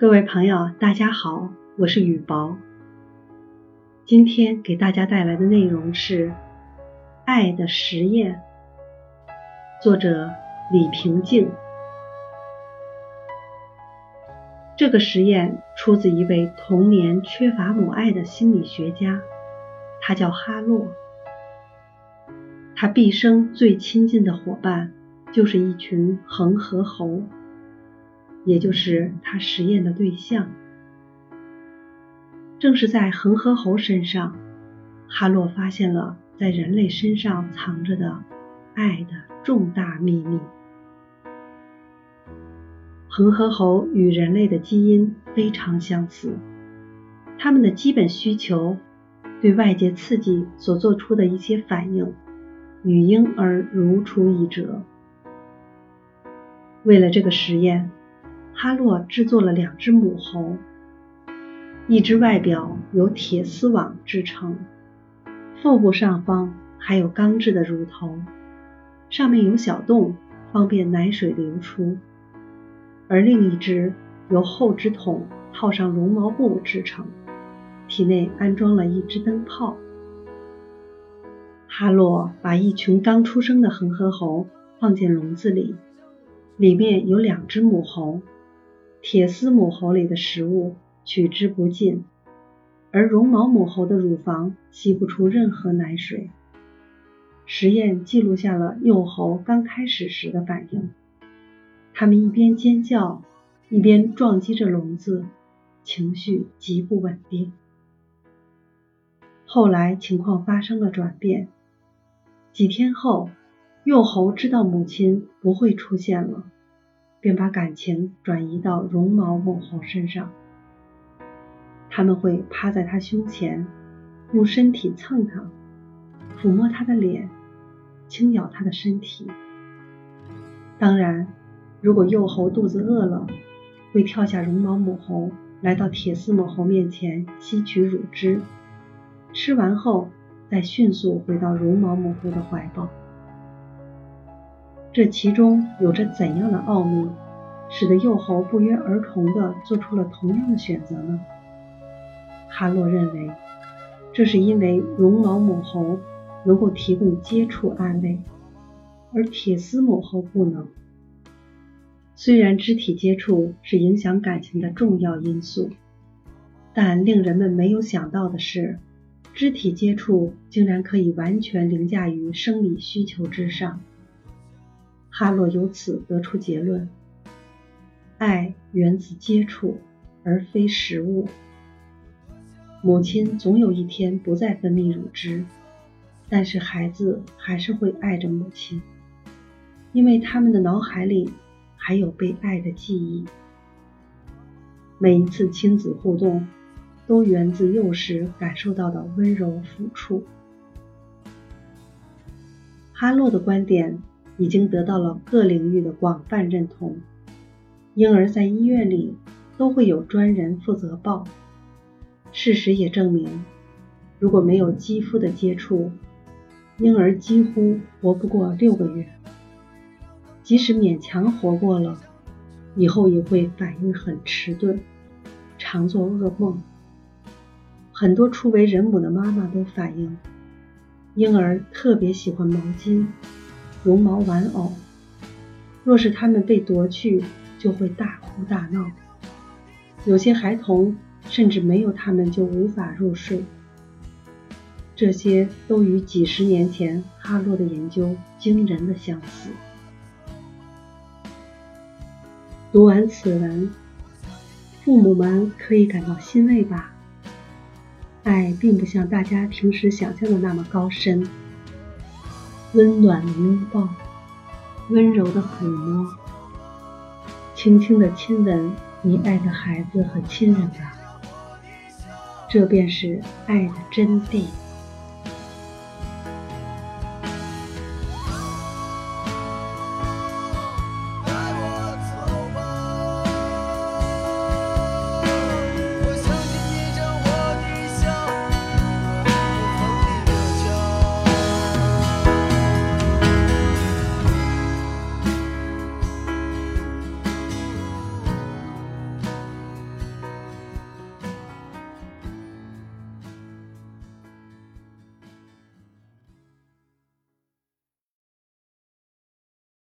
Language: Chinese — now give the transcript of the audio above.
各位朋友，大家好，我是雨薄。今天给大家带来的内容是《爱的实验》，作者李平静。这个实验出自一位童年缺乏母爱的心理学家，他叫哈洛。他毕生最亲近的伙伴就是一群恒河猴。也就是他实验的对象，正是在恒河猴身上，哈洛发现了在人类身上藏着的爱的重大秘密。恒河猴与人类的基因非常相似，它们的基本需求，对外界刺激所做出的一些反应，与婴儿如出一辙。为了这个实验。哈洛制作了两只母猴，一只外表由铁丝网制成，腹部上方还有钢制的乳头，上面有小洞，方便奶水流出；而另一只由厚纸筒套上绒毛布制成，体内安装了一只灯泡。哈洛把一群刚出生的恒河猴放进笼子里，里面有两只母猴。铁丝母猴里的食物取之不尽，而绒毛母猴的乳房吸不出任何奶水。实验记录下了幼猴刚开始时的反应，它们一边尖叫，一边撞击着笼子，情绪极不稳定。后来情况发生了转变，几天后，幼猴知道母亲不会出现了。便把感情转移到绒毛母猴身上，他们会趴在它胸前，用身体蹭它，抚摸它的脸，轻咬它的身体。当然，如果幼猴肚子饿了，会跳下绒毛母猴，来到铁丝母猴面前吸取乳汁，吃完后再迅速回到绒毛母猴的怀抱。这其中有着怎样的奥秘，使得幼猴不约而同地做出了同样的选择呢？哈洛认为，这是因为绒毛母猴能够提供接触安慰，而铁丝母猴不能。虽然肢体接触是影响感情的重要因素，但令人们没有想到的是，肢体接触竟然可以完全凌驾于生理需求之上。哈洛由此得出结论：爱源自接触，而非食物。母亲总有一天不再分泌乳汁，但是孩子还是会爱着母亲，因为他们的脑海里还有被爱的记忆。每一次亲子互动，都源自幼时感受到的温柔抚触。哈洛的观点。已经得到了各领域的广泛认同。婴儿在医院里都会有专人负责抱。事实也证明，如果没有肌肤的接触，婴儿几乎活不过六个月。即使勉强活过了，以后也会反应很迟钝，常做噩梦。很多初为人母的妈妈都反映，婴儿特别喜欢毛巾。绒毛玩偶，若是他们被夺去，就会大哭大闹。有些孩童甚至没有他们就无法入睡。这些都与几十年前哈洛的研究惊人的相似。读完此文，父母们可以感到欣慰吧？爱并不像大家平时想象的那么高深。温暖的拥抱，温柔的抚摸，轻轻的亲吻你爱的孩子和亲人吧，这便是爱的真谛。